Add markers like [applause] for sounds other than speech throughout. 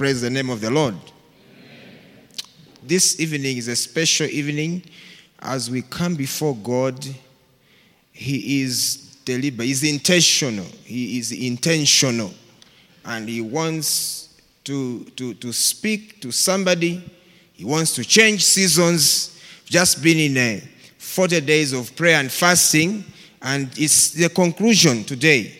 Praise the name of the Lord. This evening is a special evening as we come before God. He is deliberate, he's intentional. He is intentional. And he wants to, to, to speak to somebody. He wants to change seasons. Just been in a 40 days of prayer and fasting, and it's the conclusion today.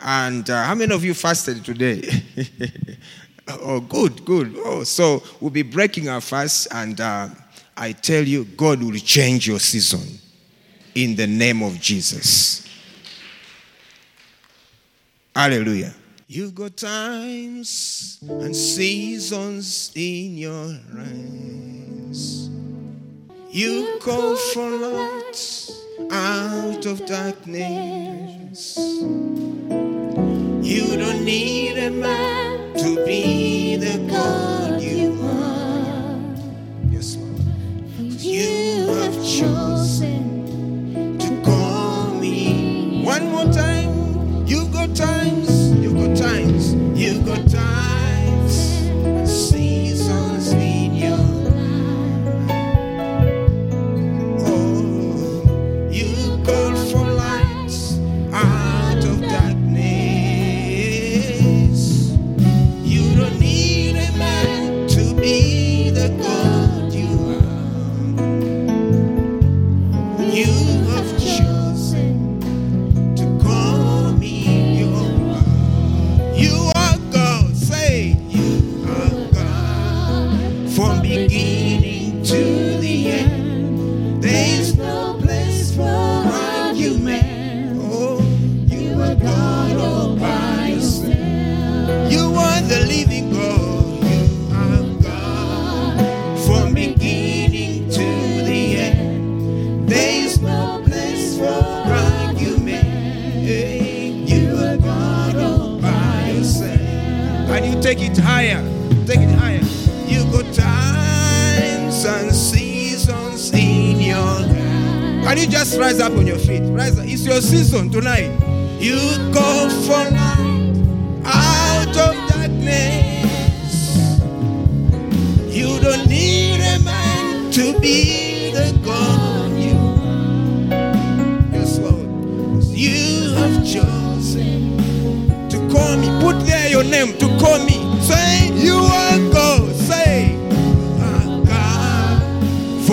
And uh, how many of you fasted today? [laughs] oh, good, good. Oh, so we'll be breaking our fast, and uh, I tell you, God will change your season in the name of Jesus. Hallelujah. You've got times and seasons in your hands. You call for light out of darkness. You don't need a man to be the God you are. Yes, Lord. You have chosen to call me. One more time. You've got times. You've got times. You've got times.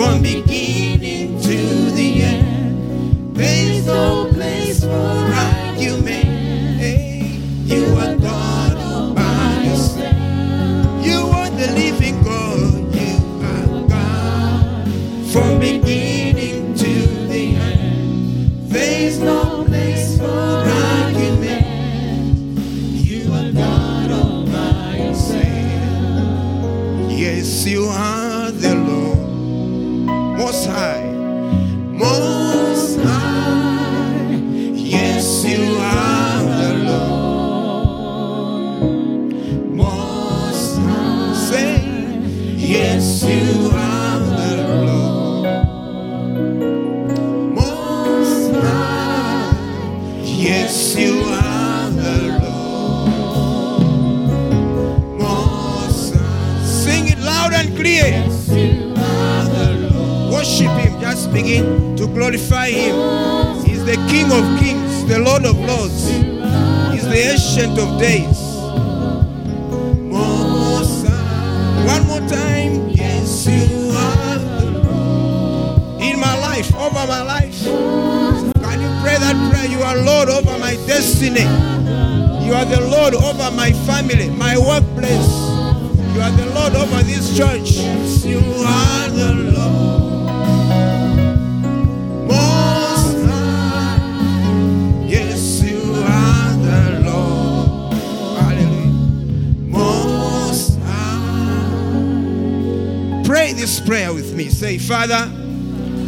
From beginning workplace. You are the Lord over this church. You are the Lord. Most High. Yes, you are the Lord. Most High. Pray this prayer with me. Say, Father,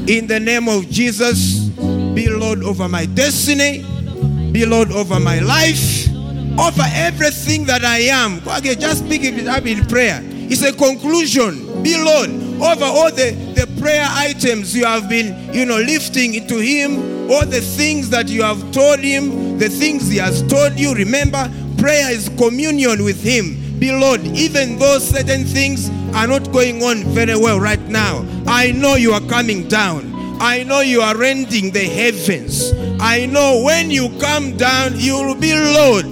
in the name of Jesus, be Lord over my destiny, be Lord over my life, over everything that I am. Again, just pick it up in prayer. It's a conclusion. Be Lord over all the, the prayer items you have been, you know, lifting into Him, all the things that you have told Him, the things He has told you. Remember, prayer is communion with Him. be Lord, even though certain things are not going on very well right now. I know you are coming down. I know you are rending the heavens. I know when you come down, you will be Lord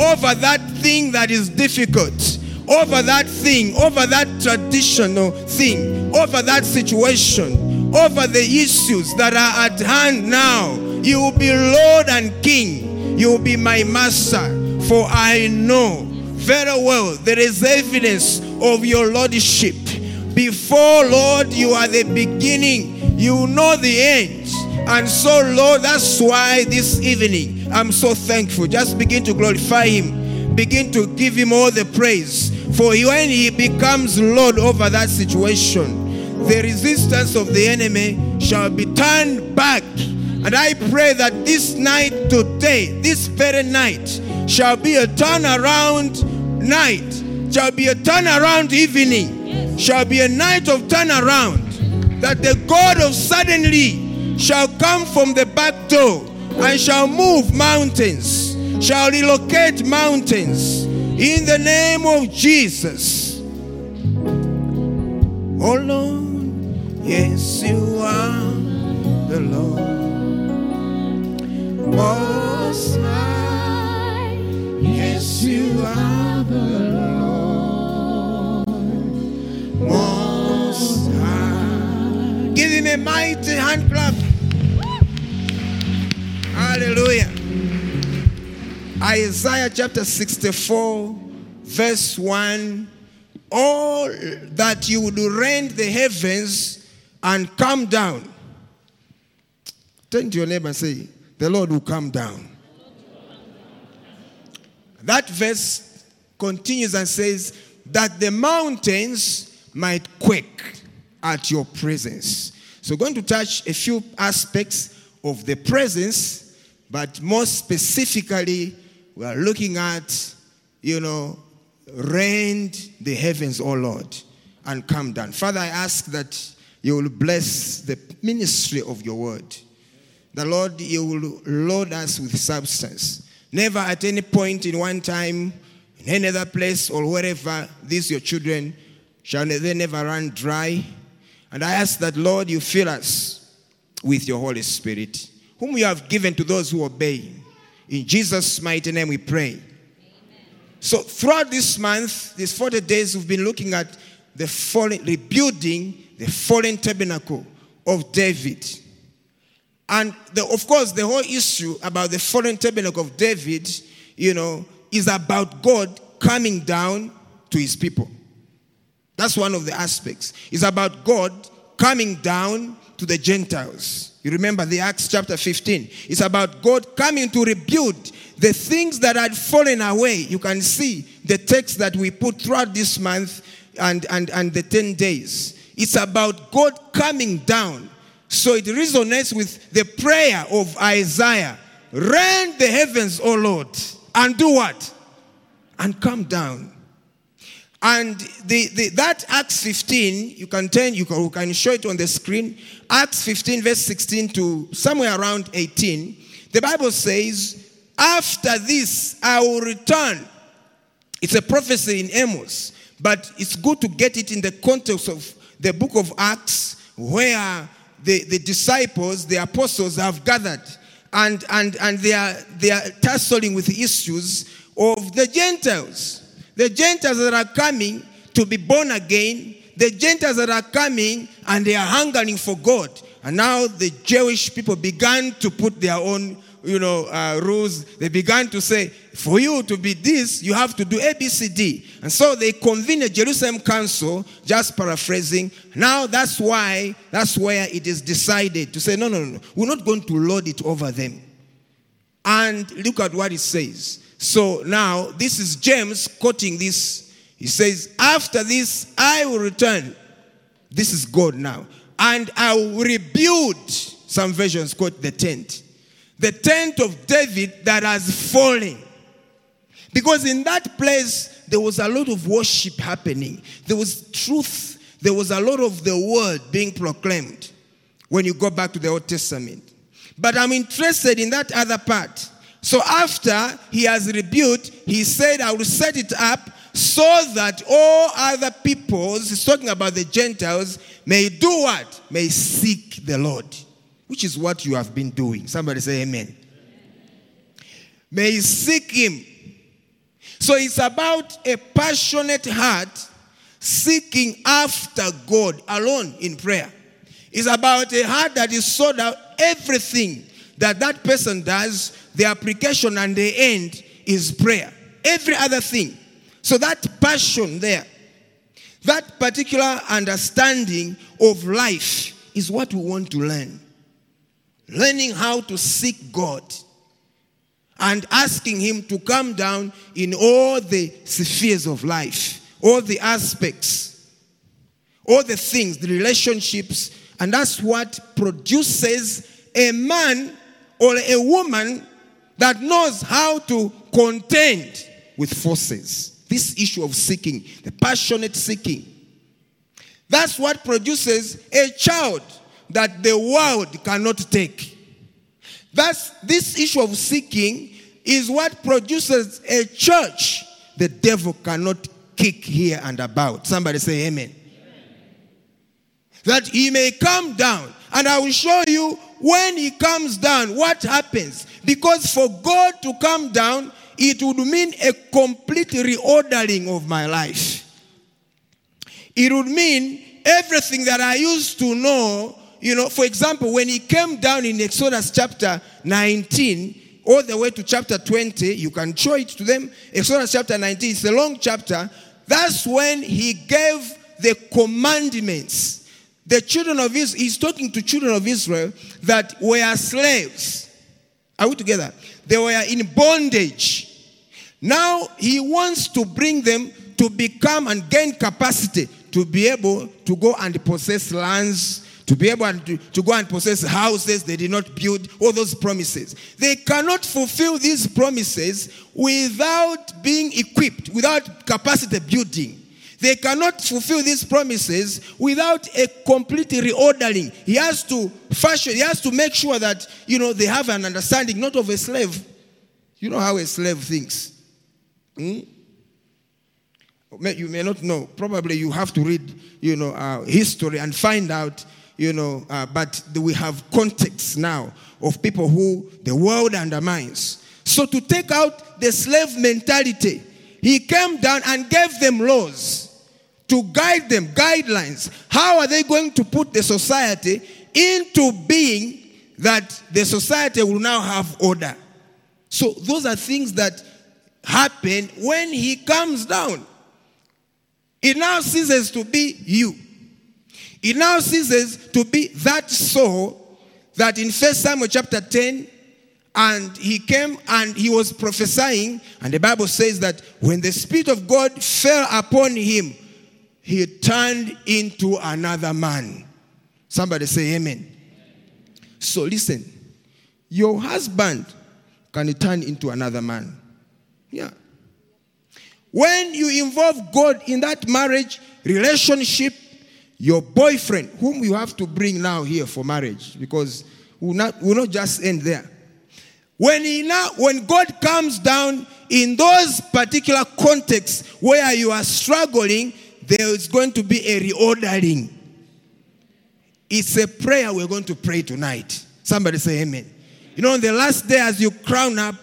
over that thing that is difficult, over that thing, over that traditional thing, over that situation, over the issues that are at hand now. You will be Lord and King. You will be my master. For I know very well there is evidence of your lordship. Before, Lord, you are the beginning, you know the end. And so, Lord, that's why this evening I'm so thankful. Just begin to glorify Him, begin to give Him all the praise. For when He becomes Lord over that situation, the resistance of the enemy shall be turned back. And I pray that this night, today, this very night, shall be a turnaround night, shall be a turnaround evening, shall be a night of turnaround. That the God of suddenly shall come from the back door and shall move mountains, shall relocate mountains in the name of Jesus. Oh Lord, yes, you are the Lord. Most high, yes, you are the Lord. Most high. Give him a mighty hand clap. Hallelujah. Isaiah chapter 64, verse 1. All that you would rend the heavens and come down. Turn to your neighbor and say, The Lord will come down. That verse continues and says, That the mountains might quake at your presence. So, we're going to touch a few aspects of the presence, but more specifically, we are looking at, you know, rend the heavens, O Lord, and come down. Father, I ask that you will bless the ministry of your word. The Lord, you will load us with substance. Never at any point in one time, in any other place or wherever, these your children shall they never run dry. And I ask that, Lord, you fill us with your Holy Spirit, whom you have given to those who obey. In Jesus' mighty name we pray. Amen. So, throughout this month, these 40 days, we've been looking at the fallen, rebuilding the fallen tabernacle of David. And the, of course, the whole issue about the fallen tabernacle of David, you know, is about God coming down to his people. That's one of the aspects. It's about God coming down to the Gentiles. You remember the Acts chapter 15. It's about God coming to rebuild the things that had fallen away. You can see the text that we put throughout this month and, and, and the 10 days. It's about God coming down. So it resonates with the prayer of Isaiah Rend the heavens, O Lord, and do what? And come down. And the, the, that Acts 15, you can turn, you can, you can show it on the screen. Acts 15, verse 16 to somewhere around 18. The Bible says, After this I will return. It's a prophecy in Amos, but it's good to get it in the context of the book of Acts, where the, the disciples, the apostles have gathered and, and, and they, are, they are tussling with issues of the Gentiles. The Gentiles that are coming to be born again, the Gentiles that are coming and they are hungering for God. And now the Jewish people began to put their own you know, uh, rules, they began to say, for you to be this, you have to do A, B, C, D. And so they convened a Jerusalem council, just paraphrasing. Now that's why, that's where it is decided to say, no, no, no, we're not going to load it over them. And look at what it says. So now, this is James quoting this. He says, After this, I will return. This is God now. And I will rebuild. Some versions quote the tent the tent of David that has fallen. Because in that place, there was a lot of worship happening. There was truth. There was a lot of the word being proclaimed when you go back to the Old Testament. But I'm interested in that other part. So after he has rebuked, he said, I will set it up so that all other peoples, he's talking about the Gentiles, may do what? May seek the Lord, which is what you have been doing. Somebody say amen. May seek him. So it's about a passionate heart seeking after God alone in prayer. It's about a heart that is sold out everything that that person does, the application and the end is prayer. Every other thing. So that passion there, that particular understanding of life is what we want to learn. Learning how to seek God and asking Him to come down in all the spheres of life, all the aspects, all the things, the relationships, and that's what produces a man or a woman that knows how to contend with forces. This issue of seeking, the passionate seeking. That's what produces a child that the world cannot take. That's this issue of seeking is what produces a church the devil cannot kick here and about. Somebody say amen. amen. That he may come down. And I will show you when he comes down what happens. Because for God to come down, it would mean a complete reordering of my life. It would mean everything that I used to know. You know, for example, when he came down in Exodus chapter 19, all the way to chapter 20, you can show it to them. Exodus chapter 19, it's a long chapter. That's when he gave the commandments. The children of Israel, he's talking to children of Israel that were slaves. Are we together? They were in bondage. Now he wants to bring them to become and gain capacity to be able to go and possess lands, to be able to, to go and possess houses they did not build, all those promises. They cannot fulfill these promises without being equipped, without capacity building. They cannot fulfill these promises without a complete reordering. He has to fashion, he has to make sure that, you know, they have an understanding, not of a slave. You know how a slave thinks. Hmm? You may not know. Probably you have to read, you know, uh, history and find out, you know. Uh, but we have context now of people who the world undermines. So to take out the slave mentality, he came down and gave them laws to guide them, guidelines. How are they going to put the society into being that the society will now have order? So those are things that happen when he comes down. It now ceases to be you. It now ceases to be that Saul that in First Samuel chapter 10, and he came and he was prophesying, and the Bible says that when the Spirit of God fell upon him, he turned into another man. Somebody say amen. So listen, your husband can turn into another man. Yeah. When you involve God in that marriage relationship, your boyfriend, whom you have to bring now here for marriage, because will not will not just end there. When he now, when God comes down in those particular contexts where you are struggling, there is going to be a reordering. It's a prayer we're going to pray tonight. Somebody say amen. You know, on the last day, as you crown up,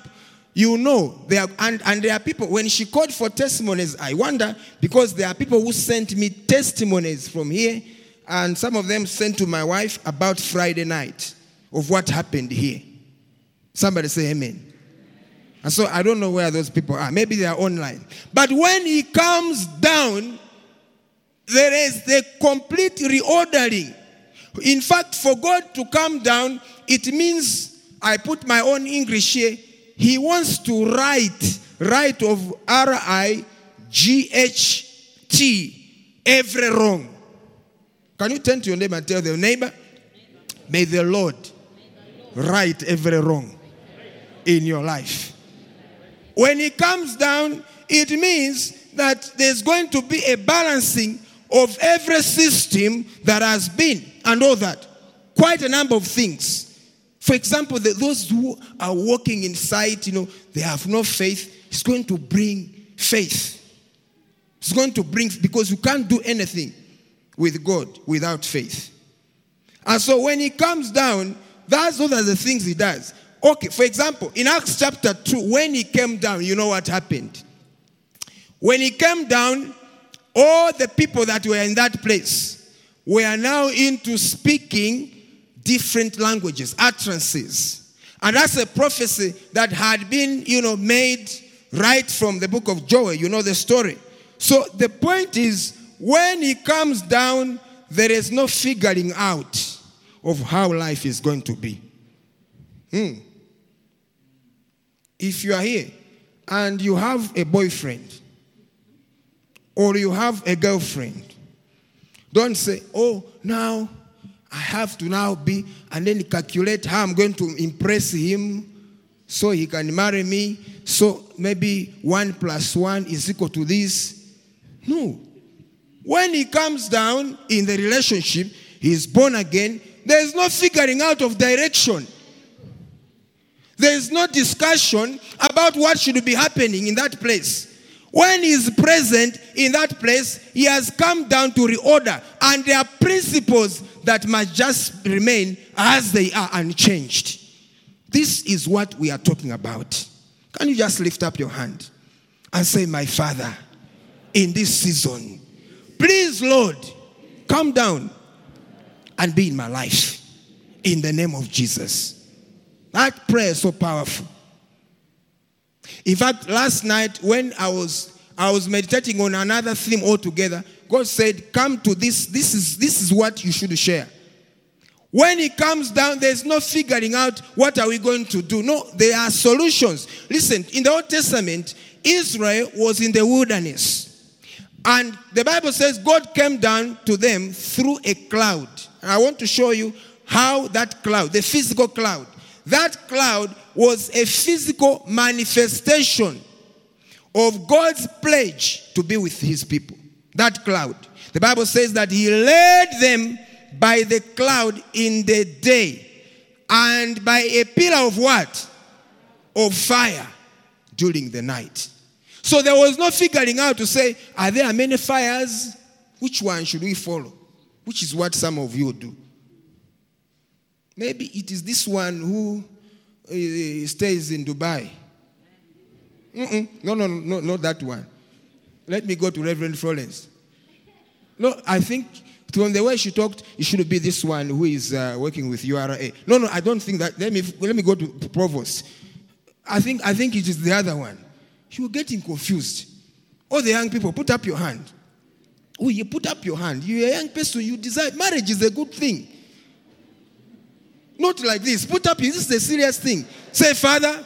you know, there are, and, and there are people, when she called for testimonies, I wonder, because there are people who sent me testimonies from here, and some of them sent to my wife about Friday night of what happened here. Somebody say amen. And so I don't know where those people are. Maybe they are online. But when he comes down, there is the complete reordering. In fact, for God to come down, it means I put my own English here he wants to write, right of R I G H T, every wrong. Can you turn to your neighbor and tell the neighbor, may the Lord right every wrong in your life. When he comes down, it means that there's going to be a balancing of every system that has been and all that. Quite a number of things. For example, the, those who are walking in sight, you know, they have no faith, he's going to bring faith. It's going to bring, because you can't do anything with God without faith. And so when he comes down, that's those are the things he does. Okay, for example, in Acts chapter 2, when he came down, you know what happened? When he came down, all the people that were in that place were now into speaking different languages, utterances. And that's a prophecy that had been, you know, made right from the book of Joel. You know the story. So the point is, when he comes down, there is no figuring out of how life is going to be. Hmm. If you are here and you have a boyfriend or you have a girlfriend, don't say, oh, now I have to now be, and then calculate how I'm going to impress him so he can marry me. So maybe one plus one is equal to this. No. When he comes down in the relationship, he's born again, there's no figuring out of direction. There is no discussion about what should be happening in that place. When he is present in that place, he has come down to reorder, and there are principles that must just remain as they are unchanged. This is what we are talking about. Can you just lift up your hand and say, My Father, in this season, please, Lord, come down and be in my life in the name of Jesus. That prayer is so powerful. In fact, last night when I was I was meditating on another theme altogether, God said, "Come to this. This is this is what you should share." When it comes down, there's no figuring out what are we going to do. No, there are solutions. Listen, in the Old Testament, Israel was in the wilderness. And the Bible says God came down to them through a cloud. And I want to show you how that cloud, the physical cloud, that cloud was a physical manifestation of God's pledge to be with his people. That cloud. The Bible says that he led them by the cloud in the day and by a pillar of what? Of fire during the night. So there was no figuring out to say, are there many fires? Which one should we follow? Which is what some of you do. Maybe it is this one who uh, stays in Dubai. Mm-mm. No, no, no, not that one. Let me go to Reverend Florence. No, I think from the way she talked, it should be this one who is uh, working with URA. No, no, I don't think that. Let me let me go to Provost. I think I think it is the other one. You were getting confused. All the young people, put up your hand. Oh, you put up your hand. You're a young person. You desire marriage is a good thing. Not like this. Put up. This is a serious thing. Say, Father,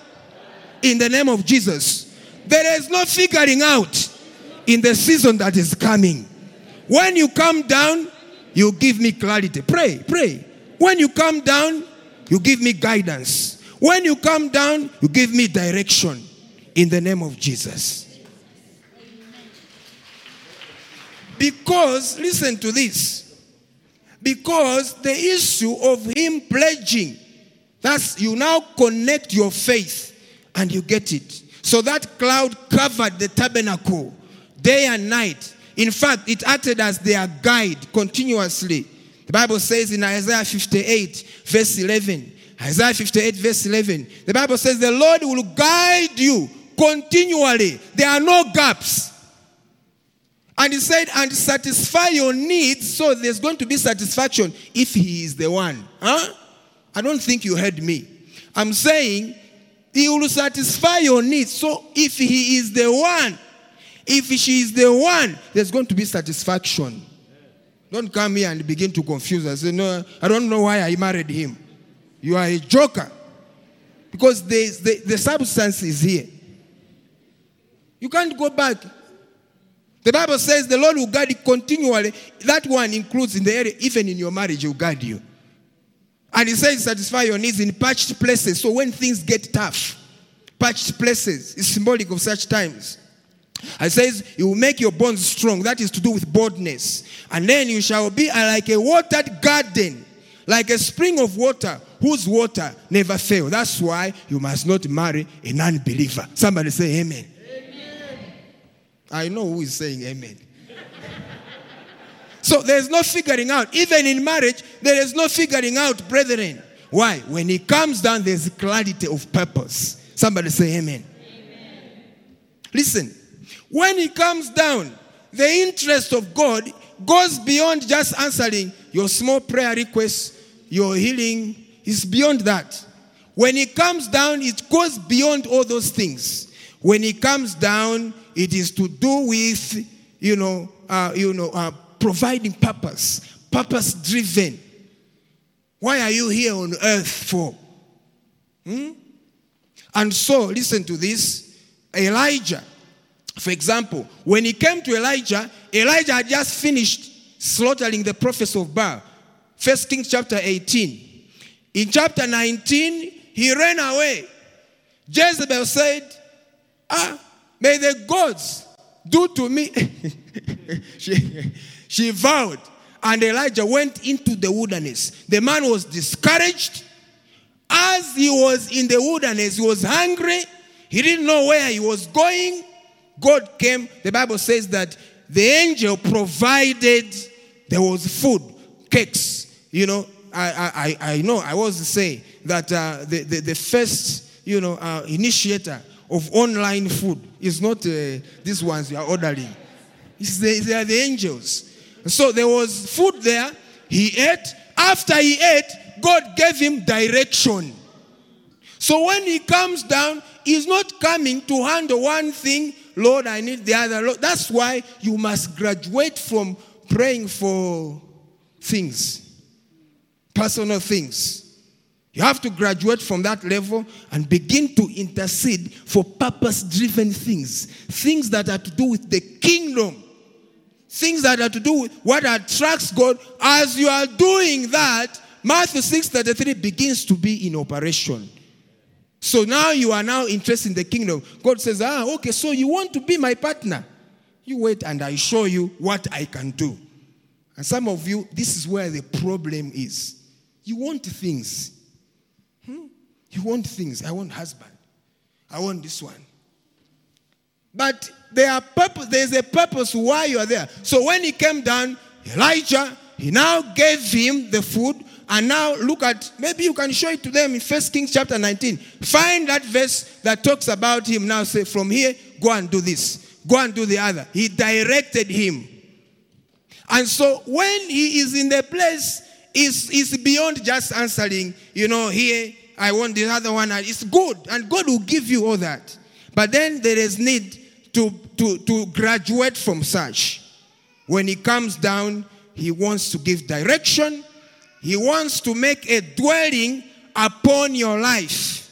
in the name of Jesus, there is no figuring out in the season that is coming. When you come down, you give me clarity. Pray, pray. When you come down, you give me guidance. When you come down, you give me direction in the name of Jesus. Because, listen to this. Because the issue of him pledging, that's you now connect your faith and you get it. So that cloud covered the tabernacle day and night. In fact, it acted as their guide continuously. The Bible says in Isaiah 58, verse 11, Isaiah 58, verse 11, the Bible says, The Lord will guide you continually. There are no gaps. And he said, and satisfy your needs, so there's going to be satisfaction if he is the one. Huh? I don't think you heard me. I'm saying he will satisfy your needs. So if he is the one, if she is the one, there's going to be satisfaction. Don't come here and begin to confuse us. Say, no, I don't know why I married him. You are a joker. Because the, the, the substance is here. You can't go back. The Bible says the Lord will guide you continually. That one includes in the area, even in your marriage, He will guide you. And He says, satisfy your needs in parched places. So when things get tough, parched places is symbolic of such times. It says, you will make your bones strong. That is to do with boldness. And then you shall be like a watered garden, like a spring of water whose water never fail. That's why you must not marry a non believer. Somebody say, Amen. I know who is saying amen. so there's no figuring out. Even in marriage, there is no figuring out, brethren. Why? When he comes down, there's clarity of purpose. Somebody say amen. amen. Listen, when he comes down, the interest of God goes beyond just answering your small prayer requests, your healing. It's beyond that. When he comes down, it goes beyond all those things. When he comes down, it is to do with, you know, uh, you know, uh, providing purpose, purpose driven. Why are you here on earth for? Hmm? And so, listen to this. Elijah, for example, when he came to Elijah, Elijah had just finished slaughtering the prophets of Baal. First Kings chapter 18. In chapter 19, he ran away. Jezebel said, Ah, may the gods do to me. [laughs] she, she vowed. And Elijah went into the wilderness. The man was discouraged. As he was in the wilderness, he was hungry. He didn't know where he was going. God came. The Bible says that the angel provided, there was food, cakes. You know, I, I, I know, I was to say that uh, the, the, the, first, you know, uh, initiator of online food is not uh, these ones you are ordering. It's the, they are the angels. So there was food there. He ate. After he ate, God gave him direction. So when he comes down, he's not coming to handle one thing, Lord, I need the other. Lord. That's why you must graduate from praying for things, personal things. You have to graduate from that level and begin to intercede for purpose driven things, things that are to do with the kingdom things that are to do with what attracts God, as you are doing that, Matthew 6:33 begins to be in operation. So now you are now interested in the kingdom. God says, Ah, okay, so you want to be my partner. You wait and I show you what I can do. And some of you, this is where the problem is. You want things. You want things. I want husband. I want this one. But there are purpose, there's a purpose why you are there. So when he came down, Elijah, he now gave him the food. And now look at, maybe you can show it to them in First Kings chapter 19. Find that verse that talks about him. Now say, from here, go and do this. Go and do the other. He directed him. And so when he is in the place, is beyond just answering, you know, here, I want the other one. It's good. And God will give you all that. But then there is need to, to, to graduate from such. When he comes down, he wants to give direction. He wants to make a dwelling upon your life.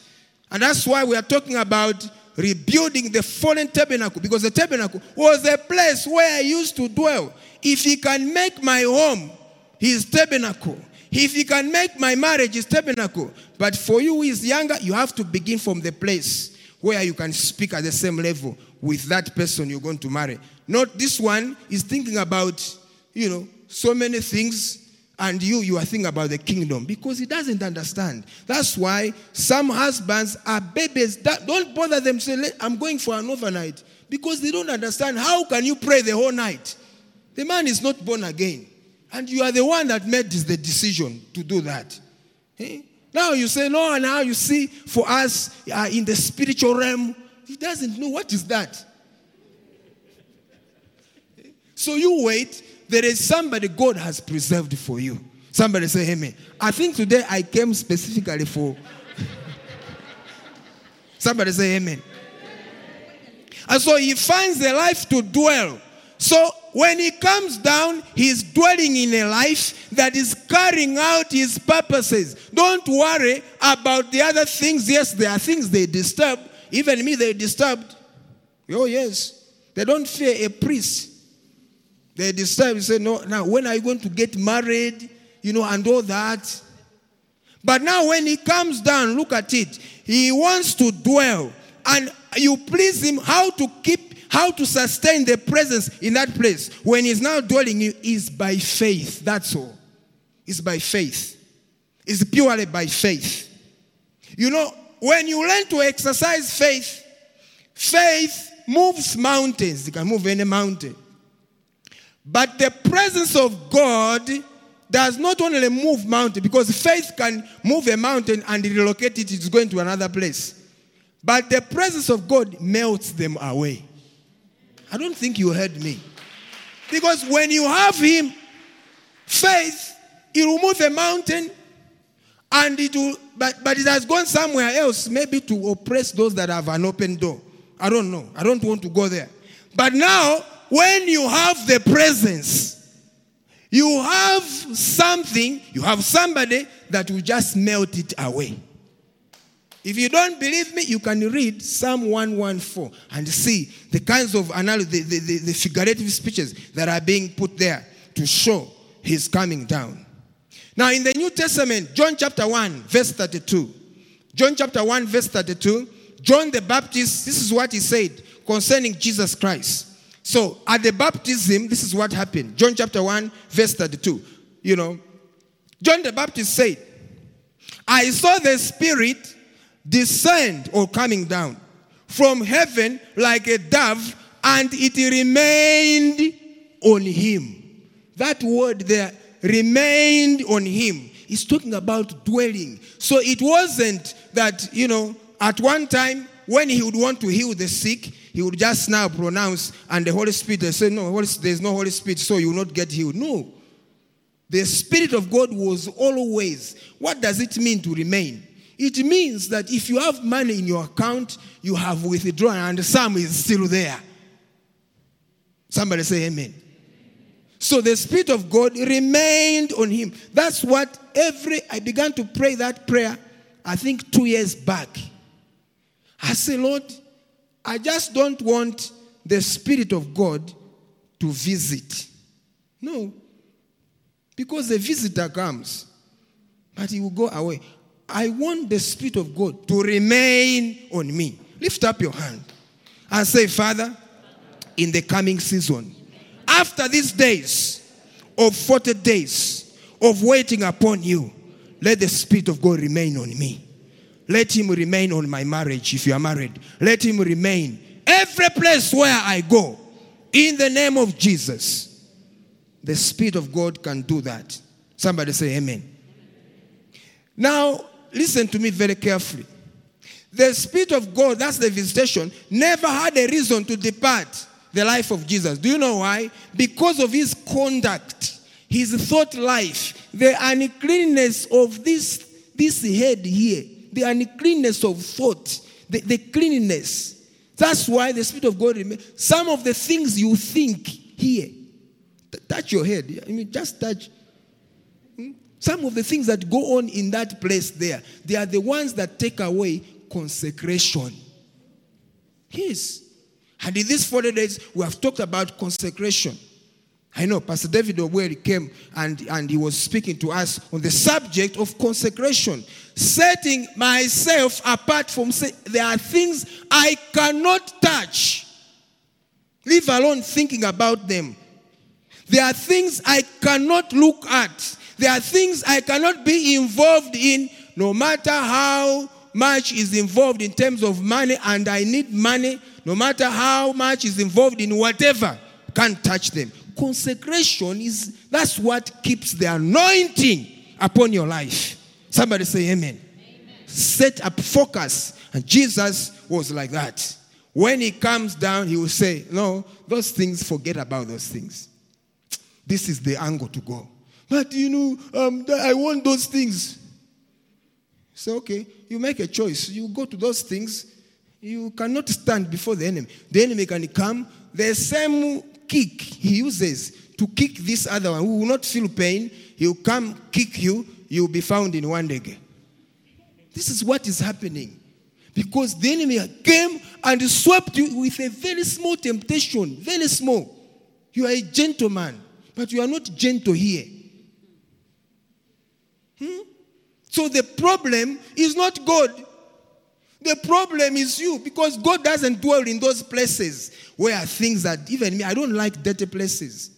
And that's why we are talking about rebuilding the fallen tabernacle because the tabernacle was a place where I used to dwell. If he can make my home his tabernacle, if you can make my marriage is tabernacle, but for you who is younger, you have to begin from the place where you can speak at the same level with that person you're going to marry. Not this one is thinking about, you know, so many things, and you, you are thinking about the kingdom because he doesn't understand. That's why some husbands are babies. That, don't bother them, say, I'm going for an overnight because they don't understand. How can you pray the whole night? The man is not born again. And you are the one that made the decision to do that. Eh? Now you say, no, now you see, for us uh, in the spiritual realm, he doesn't know what is that. So you wait, there is somebody God has preserved for you. Somebody say, Amen. I think today I came specifically for. [laughs] somebody say, Amen. And so he finds a life to dwell. So when he comes down, he's dwelling in a life that is carrying out his purposes. Don't worry about the other things. Yes, there are things they disturb. Even me, they disturbed. Oh, yes. They don't fear a priest. They disturb. You say, no, now when are you going to get married? You know, and all that. But now when he comes down, look at it. He wants to dwell. And you please him how to keep how to sustain the presence in that place when he's now dwelling you is by faith. That's all. It's by faith. It's purely by faith. You know, when you learn to exercise faith, faith moves mountains, He can move any mountain. But the presence of God does not only move mountain, because faith can move a mountain and relocate it, it's going to another place. But the presence of God melts them away. I don't think you heard me. Because when you have Him, faith, He will move a mountain and it will, but, but it has gone somewhere else, maybe to oppress those that have an open door. I don't know. I don't want to go there. But now, when you have the presence, you have something, you have somebody that will just melt it away. If you don't believe me, you can read Psalm 114 and see the kinds of analysis, the, the, the, figurative speeches that are being put there to show his coming down. Now, in the New Testament, John chapter 1, verse 32. John chapter 1, verse 32. John the Baptist, this is what he said concerning Jesus Christ. So, at the baptism, this is what happened. John chapter 1, verse 32. You know, John the Baptist said, I saw the Spirit descend or coming down from heaven like a dove, and it remained on him. That word there, remained on him, is talking about dwelling. So it wasn't that, you know, at one time when he would want to heal the sick, he would just now pronounce, and the Holy Spirit, they say, No, there's no Holy Spirit, so you will not get healed. No. The Spirit of God was always. What does it mean to remain? It means that if you have money in your account, you have withdrawn and some is still there. Somebody say amen. So the Spirit of God remained on him. That's what every, I began to pray that prayer, I think two years back. I say, Lord, I just don't want the Spirit of God to visit. No. Because the visitor comes, but he will go away. I want the Spirit of God to remain on me. Lift up your hand and say, Father, in the coming season, after these days of 40 days of waiting upon you, let the Spirit of God remain on me. Let Him remain on my marriage if you are married. Let Him remain every place where I go. In the name of Jesus, the Spirit of God can do that. Somebody say, Amen. Now, listen to me very carefully. The Spirit of God, that's the visitation, never had a reason to depart the life of Jesus. Do you know why? Because of his conduct, his thought life, the uncleanness of this, this head here, the uncleanness of thought, the, the cleanliness. That's why the Spirit of God remains. Some of the things you think here, touch your head. I mean, just touch some of the things that go on in that place there, they are the ones that take away consecration. Yes. And in these 40 days, we have talked about consecration. I know Pastor David Obweri came and, and he was speaking to us on the subject of consecration. Setting myself apart from, say, there are things I cannot touch, leave alone thinking about them. There are things I cannot look at. There are things I cannot be involved in, no matter how much is involved in terms of money, and I need money, no matter how much is involved in whatever, can't touch them. Consecration is that's what keeps the anointing upon your life. Somebody say amen. amen. Set up focus. And Jesus was like that. When he comes down, he will say, No, those things, forget about those things. This is the angle to go. But you know, um, I want those things. So, okay, you make a choice. You go to those things. You cannot stand before the enemy. The enemy can come. The same kick he uses to kick this other one who will not feel pain. He will come kick you. You will be found in one day. This is what is happening. Because the enemy came and swept you with a very small temptation. Very small. You are a gentleman, but you are not gentle here. Hmm? So the problem is not God. The problem is you because God doesn't dwell in those places where things that even me, I don't like dirty places.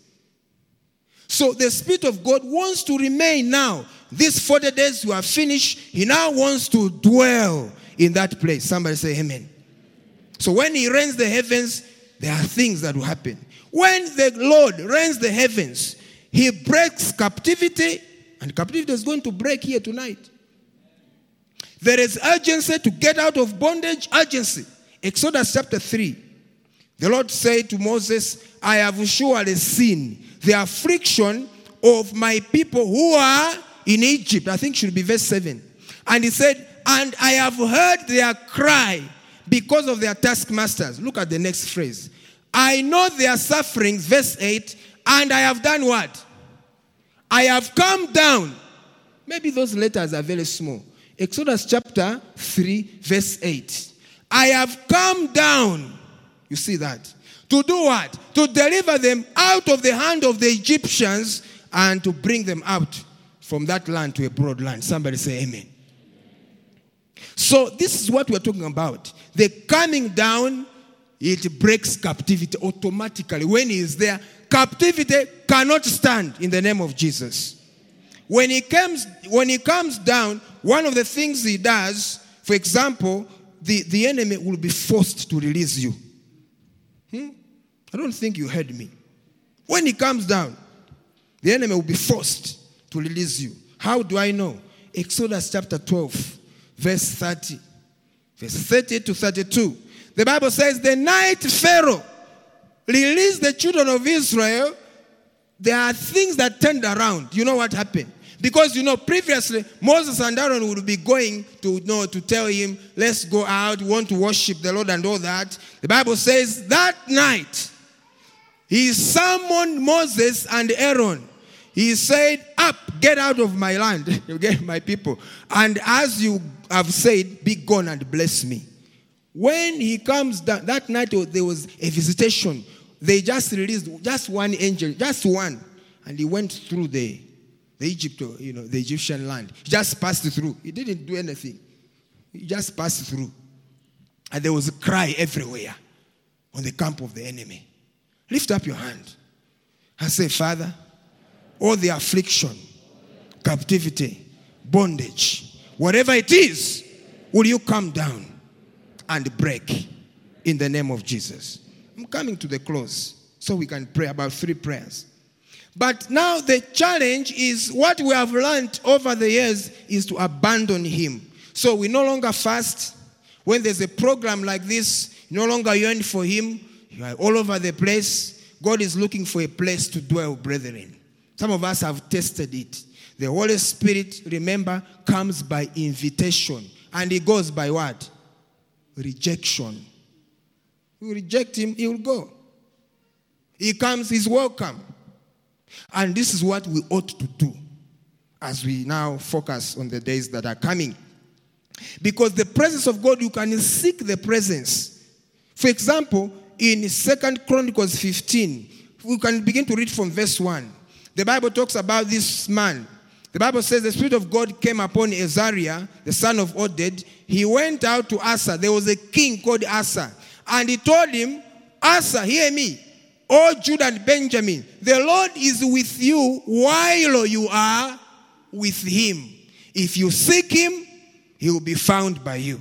So the Spirit of God wants to remain now. These 40 days you are finished, He now wants to dwell in that place. Somebody say amen. So when he rends the heavens, there are things that will happen. When the Lord rends the heavens, he breaks captivity, and captivity is going to break here tonight. There is urgency to get out of bondage, urgency. Exodus chapter 3. The Lord said to Moses, I have surely seen the affliction of my people who are in Egypt. I think should be verse 7. And he said, And I have heard their cry because of their taskmasters. Look at the next phrase. I know their sufferings, verse 8, and I have done what? I have come down. Maybe those letters are very small. Exodus chapter 3, verse 8. I have come down. You see that? To do what? To deliver them out of the hand of the Egyptians and to bring them out from that land to a broad land. Somebody say amen. So, this is what we're talking about. The coming down, it breaks captivity automatically. When he is there, captivity cannot stand in the name of Jesus. When he comes, when he comes down, one of the things he does, for example, the, the enemy will be forced to release you. Hmm? I don't think you heard me. When he comes down, the enemy will be forced to release you. How do I know? Exodus chapter 12, verse 30. Verse 30 to 32. The Bible says, The night Pharaoh released the children of Israel, there are things that turned around. You know what happened? Because you know, previously Moses and Aaron would be going to you know to tell him, let's go out, we want to worship the Lord and all that. The Bible says that night he summoned Moses and Aaron. He said, Up, get out of my land, [laughs] you get my people. And as you have said, be gone and bless me. When he comes down, that night there was a visitation. They just released just one angel, just one. And he went through the the Egypt, you know, the Egyptian land. He just passed through. He didn't do anything. He just passed through. And there was a cry everywhere on the camp of the enemy. Lift up your hand and say, Father, all the affliction, captivity, bondage, whatever it is, will you come down and break in the name of Jesus? I'm coming to the close so we can pray about three prayers. But now the challenge is what we have learned over the years is to abandon Him. So we no longer fast. When there's a program like this, no longer yearn for Him. You are all over the place. God is looking for a place to dwell, brethren. Some of us have tested it. The Holy Spirit, remember, comes by invitation. And He goes by what? Rejection. You reject Him, He will go. He comes, He's welcome. And this is what we ought to do as we now focus on the days that are coming. Because the presence of God, you can seek the presence. For example, in Second Chronicles 15, we can begin to read from verse 1. The Bible talks about this man. The Bible says the Spirit of God came upon Azariah, the son of Oded. He went out to Asa. There was a king called Asa. And he told him, Asa, hear me. O Judah and Benjamin, the Lord is with you while you are with him. If you seek him, he will be found by you.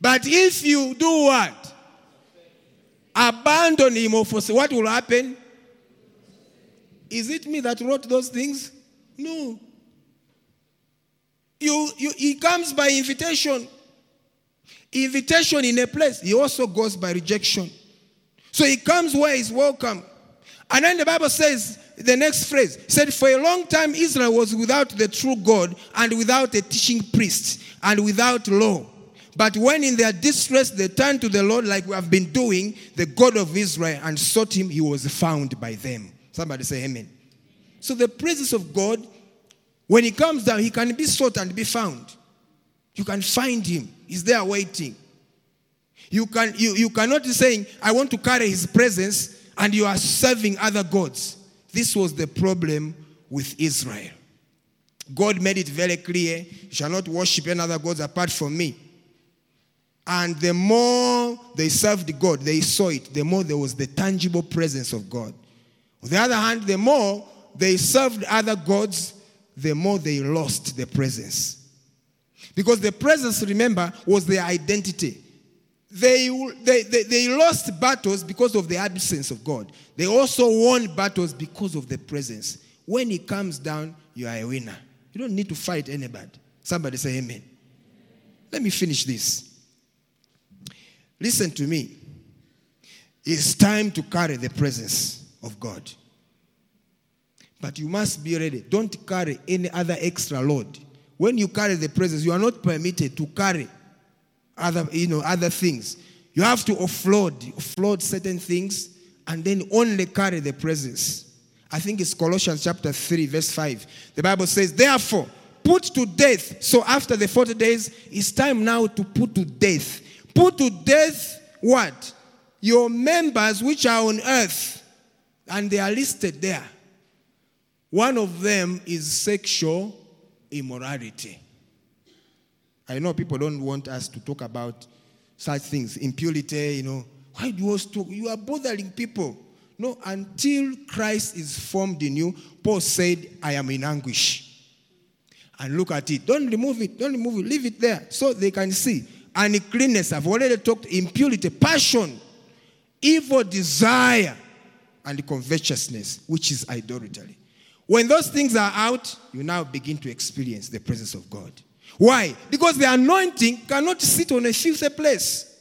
But if you do what? Abandon him or forsake, what will happen? Is it me that wrote those things? No. You, you, he comes by invitation. Invitation in a place. He also goes by rejection. So he comes where he's welcome. And then the Bible says, the next phrase said, For a long time Israel was without the true God and without a teaching priest and without law. But when in their distress they turned to the Lord, like we have been doing, the God of Israel, and sought him, he was found by them. Somebody say amen. So the presence of God, when he comes down, he can be sought and be found. You can find him, he's there waiting. You, can, you, you cannot be saying, I want to carry his presence, and you are serving other gods. This was the problem with Israel. God made it very clear you shall not worship any other gods apart from me. And the more they served God, they saw it, the more there was the tangible presence of God. On the other hand, the more they served other gods, the more they lost the presence. Because the presence, remember, was their identity. they, they, they, they lost battles because of the absence of God. They also won battles because of the presence. When He comes down, you are a winner. You don't need to fight anybody. Somebody say amen. Let me finish this. Listen to me. It's time to carry the presence of God. But you must be ready. Don't carry any other extra load. When you carry the presence, you are not permitted to carry other, you know, other things. You have to offload, offload certain things, and then only carry the presence. I think it's Colossians chapter 3, verse 5. The Bible says, Therefore, put to death. So after the 40 days, it's time now to put to death. Put to death what? Your members which are on earth, and they are listed there. One of them is sexual immorality. I know people don't want us to talk about such things, impurity, you know. Why do you always talk? You are bothering people. No, until Christ is formed in you, Paul said, I am in anguish. And look at it. Don't remove it. Don't remove it. Leave it there so they can see. Uncleanness, I've already talked impurity, passion, evil desire, and covetousness, which is idolatry. When those things are out, you now begin to experience the presence of God. Why? Because the anointing cannot sit on a filthy place.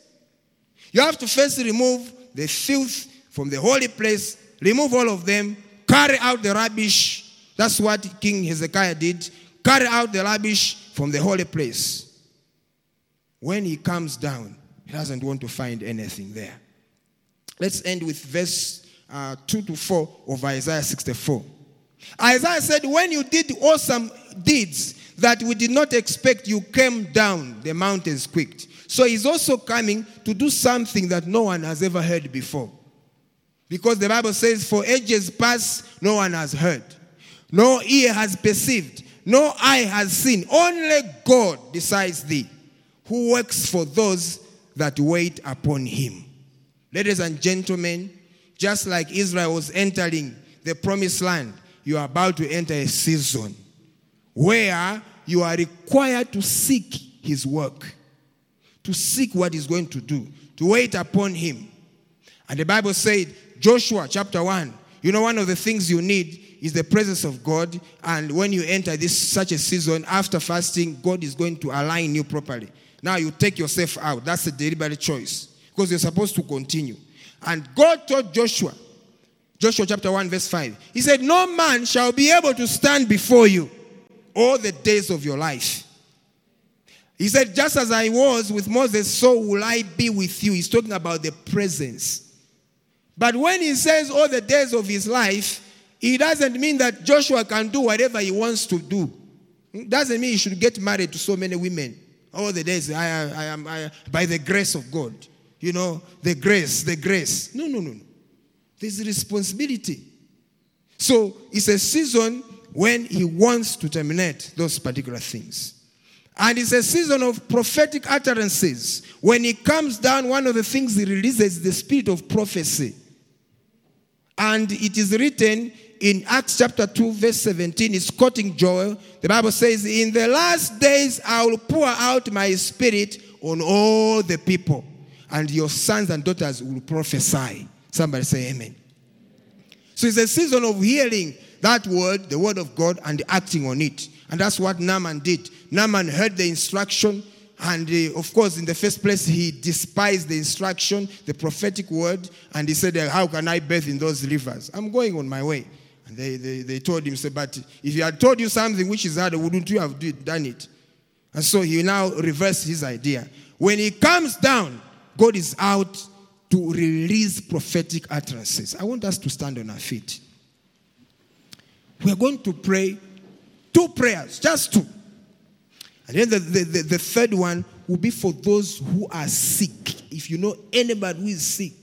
You have to first remove the filth from the holy place, remove all of them, carry out the rubbish. That's what King Hezekiah did. Carry out the rubbish from the holy place. When he comes down, he doesn't want to find anything there. Let's end with verse uh, 2 to 4 of Isaiah 64. Isaiah said, When you did awesome deeds that we did not expect, you came down, the mountains quaked. So he's also coming to do something that no one has ever heard before. Because the Bible says, For ages past, no one has heard, no ear has perceived, no eye has seen. Only God decides thee, who works for those that wait upon him. Ladies and gentlemen, just like Israel was entering the promised land, you are about to enter a season where you are required to seek his work, to seek what he's going to do, to wait upon him. And the Bible said, Joshua chapter 1, you know, one of the things you need is the presence of God. And when you enter this such a season, after fasting, God is going to align you properly. Now you take yourself out. That's a deliberate choice because you're supposed to continue. And God told Joshua, Joshua chapter 1, verse 5. He said, No man shall be able to stand before you all the days of your life. He said, Just as I was with Moses, so will I be with you. He's talking about the presence. But when he says all the days of his life, it doesn't mean that Joshua can do whatever he wants to do. It doesn't mean he should get married to so many women. All the days, I, I am I, by the grace of God. You know, the grace, the grace. No, no, no, no. There's a responsibility. So it's a season when he wants to terminate those particular things. And it's a season of prophetic utterances. When he comes down, one of the things he releases is the spirit of prophecy. And it is written in Acts chapter 2, verse 17, it's quoting Joel. The Bible says, In the last days I will pour out my spirit on all the people, and your sons and daughters will prophesy. Somebody say amen. So it's a season of hearing that word, the word of God, and acting on it. And that's what Naaman did. Naaman heard the instruction, and uh, of course, in the first place, he despised the instruction, the prophetic word, and he said, How can I bathe in those rivers? I'm going on my way. And they, they, they told him, say, But if he had told you something which is hard, wouldn't you have done it? And so he now reversed his idea. When he comes down, God is out to release prophetic utterances. I want us to stand on our feet. We are going to pray two prayers, just two. And then the, the, the, the, third one will be for those who are sick. If you know anybody who is sick,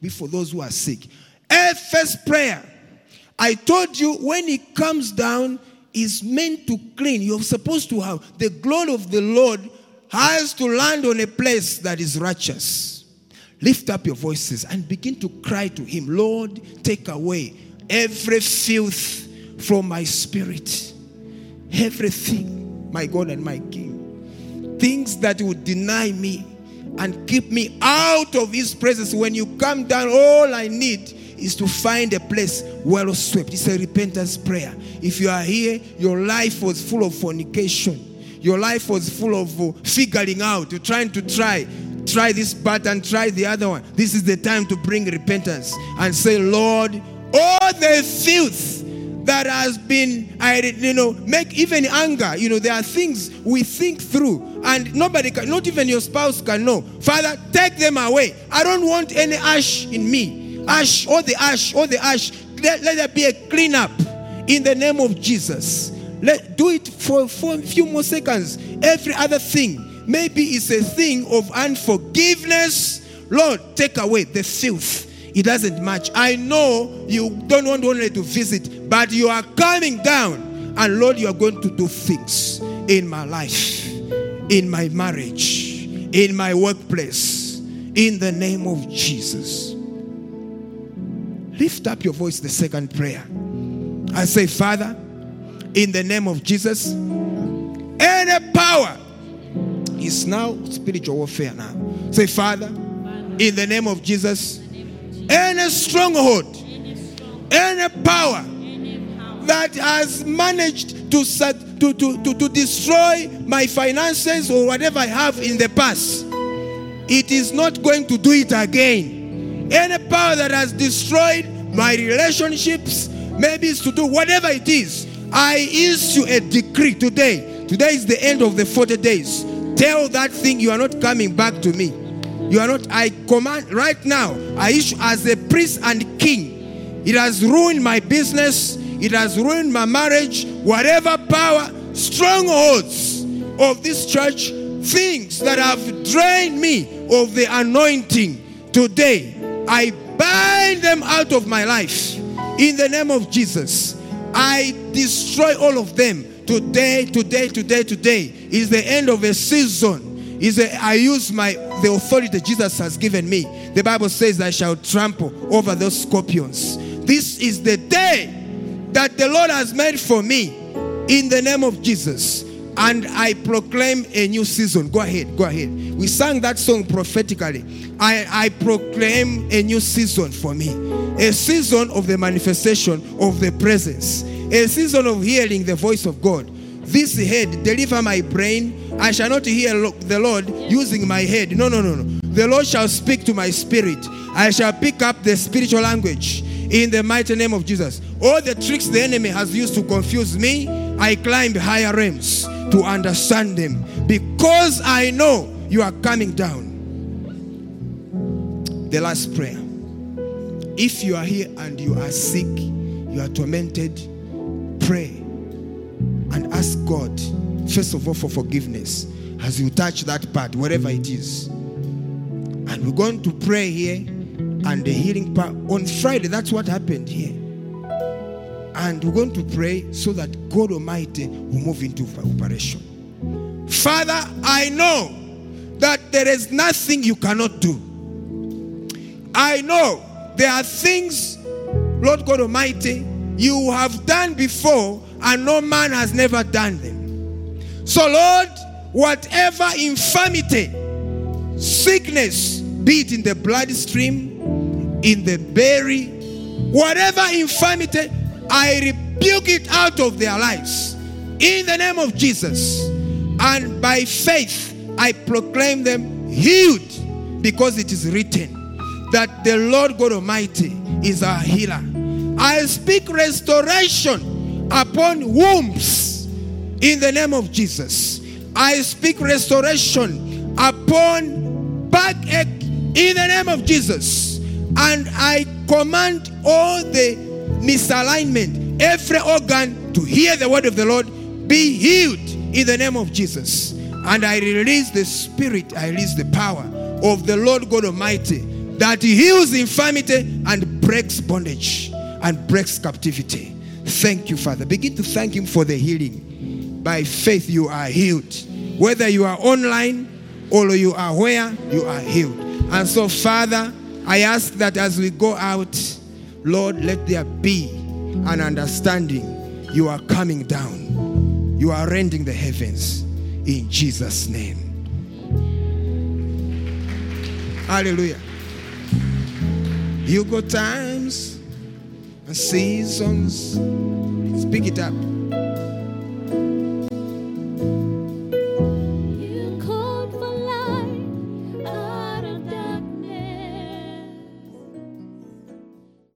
be for those who are sick. A first prayer. I told you when it comes down, is meant to clean. You're supposed to have the glory of the Lord has to land on a place that is righteous. Lift up your voices and begin to cry to Him, Lord, take away every filth from my spirit. Everything, my God and my King. Things that would deny me and keep me out of his presence. When you come down, all I need is to find a place well swept. It's a repentance prayer. If you are here, your life was full of fornication. Your life was full of uh, figuring out. You're trying to try. Try this button, try the other one. This is the time to bring repentance and say, Lord, all the filth that has been, I, you know, make even anger. You know, there are things we think through, and nobody can, not even your spouse can know. Father, take them away. I don't want any ash in me. Ash, all the ash, all the ash. Let, let there be a cleanup in the name of Jesus. Let do it for, for a few more seconds. Every other thing, maybe it's a thing of unforgiveness. Lord, take away the filth. It doesn't match. I know you don't want only to visit, but you are coming down. And Lord, you are going to do things in my life, in my marriage, in my workplace, in the name of Jesus. Lift up your voice, the second prayer. I say, Father, in the name of Jesus, any power is now spiritual warfare now. Say, Father, in the name of Jesus, any stronghold, any power that has managed to, to, to, to, to destroy my finances or whatever I have in the past, it is not going to do it again. Any power that has destroyed my relationships, maybe it's to do whatever it is. I issue a decree today. Today is the end of the 40 days. Tell that thing you are not coming back to me. You are not, I command right now, I issue as a priest and king. It has ruined my business, it has ruined my marriage, whatever power, strongholds of this church, things that have drained me of the anointing today. I bind them out of my life in the name of Jesus. I destroy all of them today, today, today, today is the end of a season. Is a, I use my the authority Jesus has given me. The Bible says I shall trample over those scorpions. This is the day that the Lord has made for me in the name of Jesus. And I proclaim a new season. Go ahead, go ahead. We sang that song prophetically. I, I proclaim a new season for me. A season of the manifestation of the presence. A season of hearing the voice of God. This head, deliver my brain. I shall not hear the Lord using my head. No, no, no, no. The Lord shall speak to my spirit. I shall pick up the spiritual language in the mighty name of Jesus. All the tricks the enemy has used to confuse me, I climb higher realms to understand them because I know you are coming down. The last prayer. If you are here and you are sick, you are tormented, pray and ask God, first of all, for forgiveness as you touch that part, wherever it is. And we're going to pray here and the healing part on Friday. That's what happened here. And we're going to pray so that God Almighty will move into operation. Father, I know that there is nothing you cannot do. I know there are things, Lord God Almighty, you have done before and no man has never done them. So, Lord, whatever infirmity, sickness, be it in the bloodstream, in the berry, whatever infirmity, I rebuke it out of their lives in the name of Jesus. And by faith, I proclaim them healed because it is written that the Lord God Almighty is our healer. I speak restoration upon wombs in the name of Jesus. I speak restoration upon backache in the name of Jesus. And I command all the misalignment, every organ to hear the word of the Lord, be healed in the name of Jesus. And I release the spirit, I release the power of the Lord God Almighty that heals infirmity and breaks bondage and breaks captivity. Thank you, Father. Begin to thank Him for the healing. By faith, you are healed. Whether you are online or you are where, you are healed. And so, Father, I ask that as we go out, Lord, let there be an understanding. You are coming down, you are rending the heavens in Jesus' name. Hallelujah. You got times and seasons. Speak it up.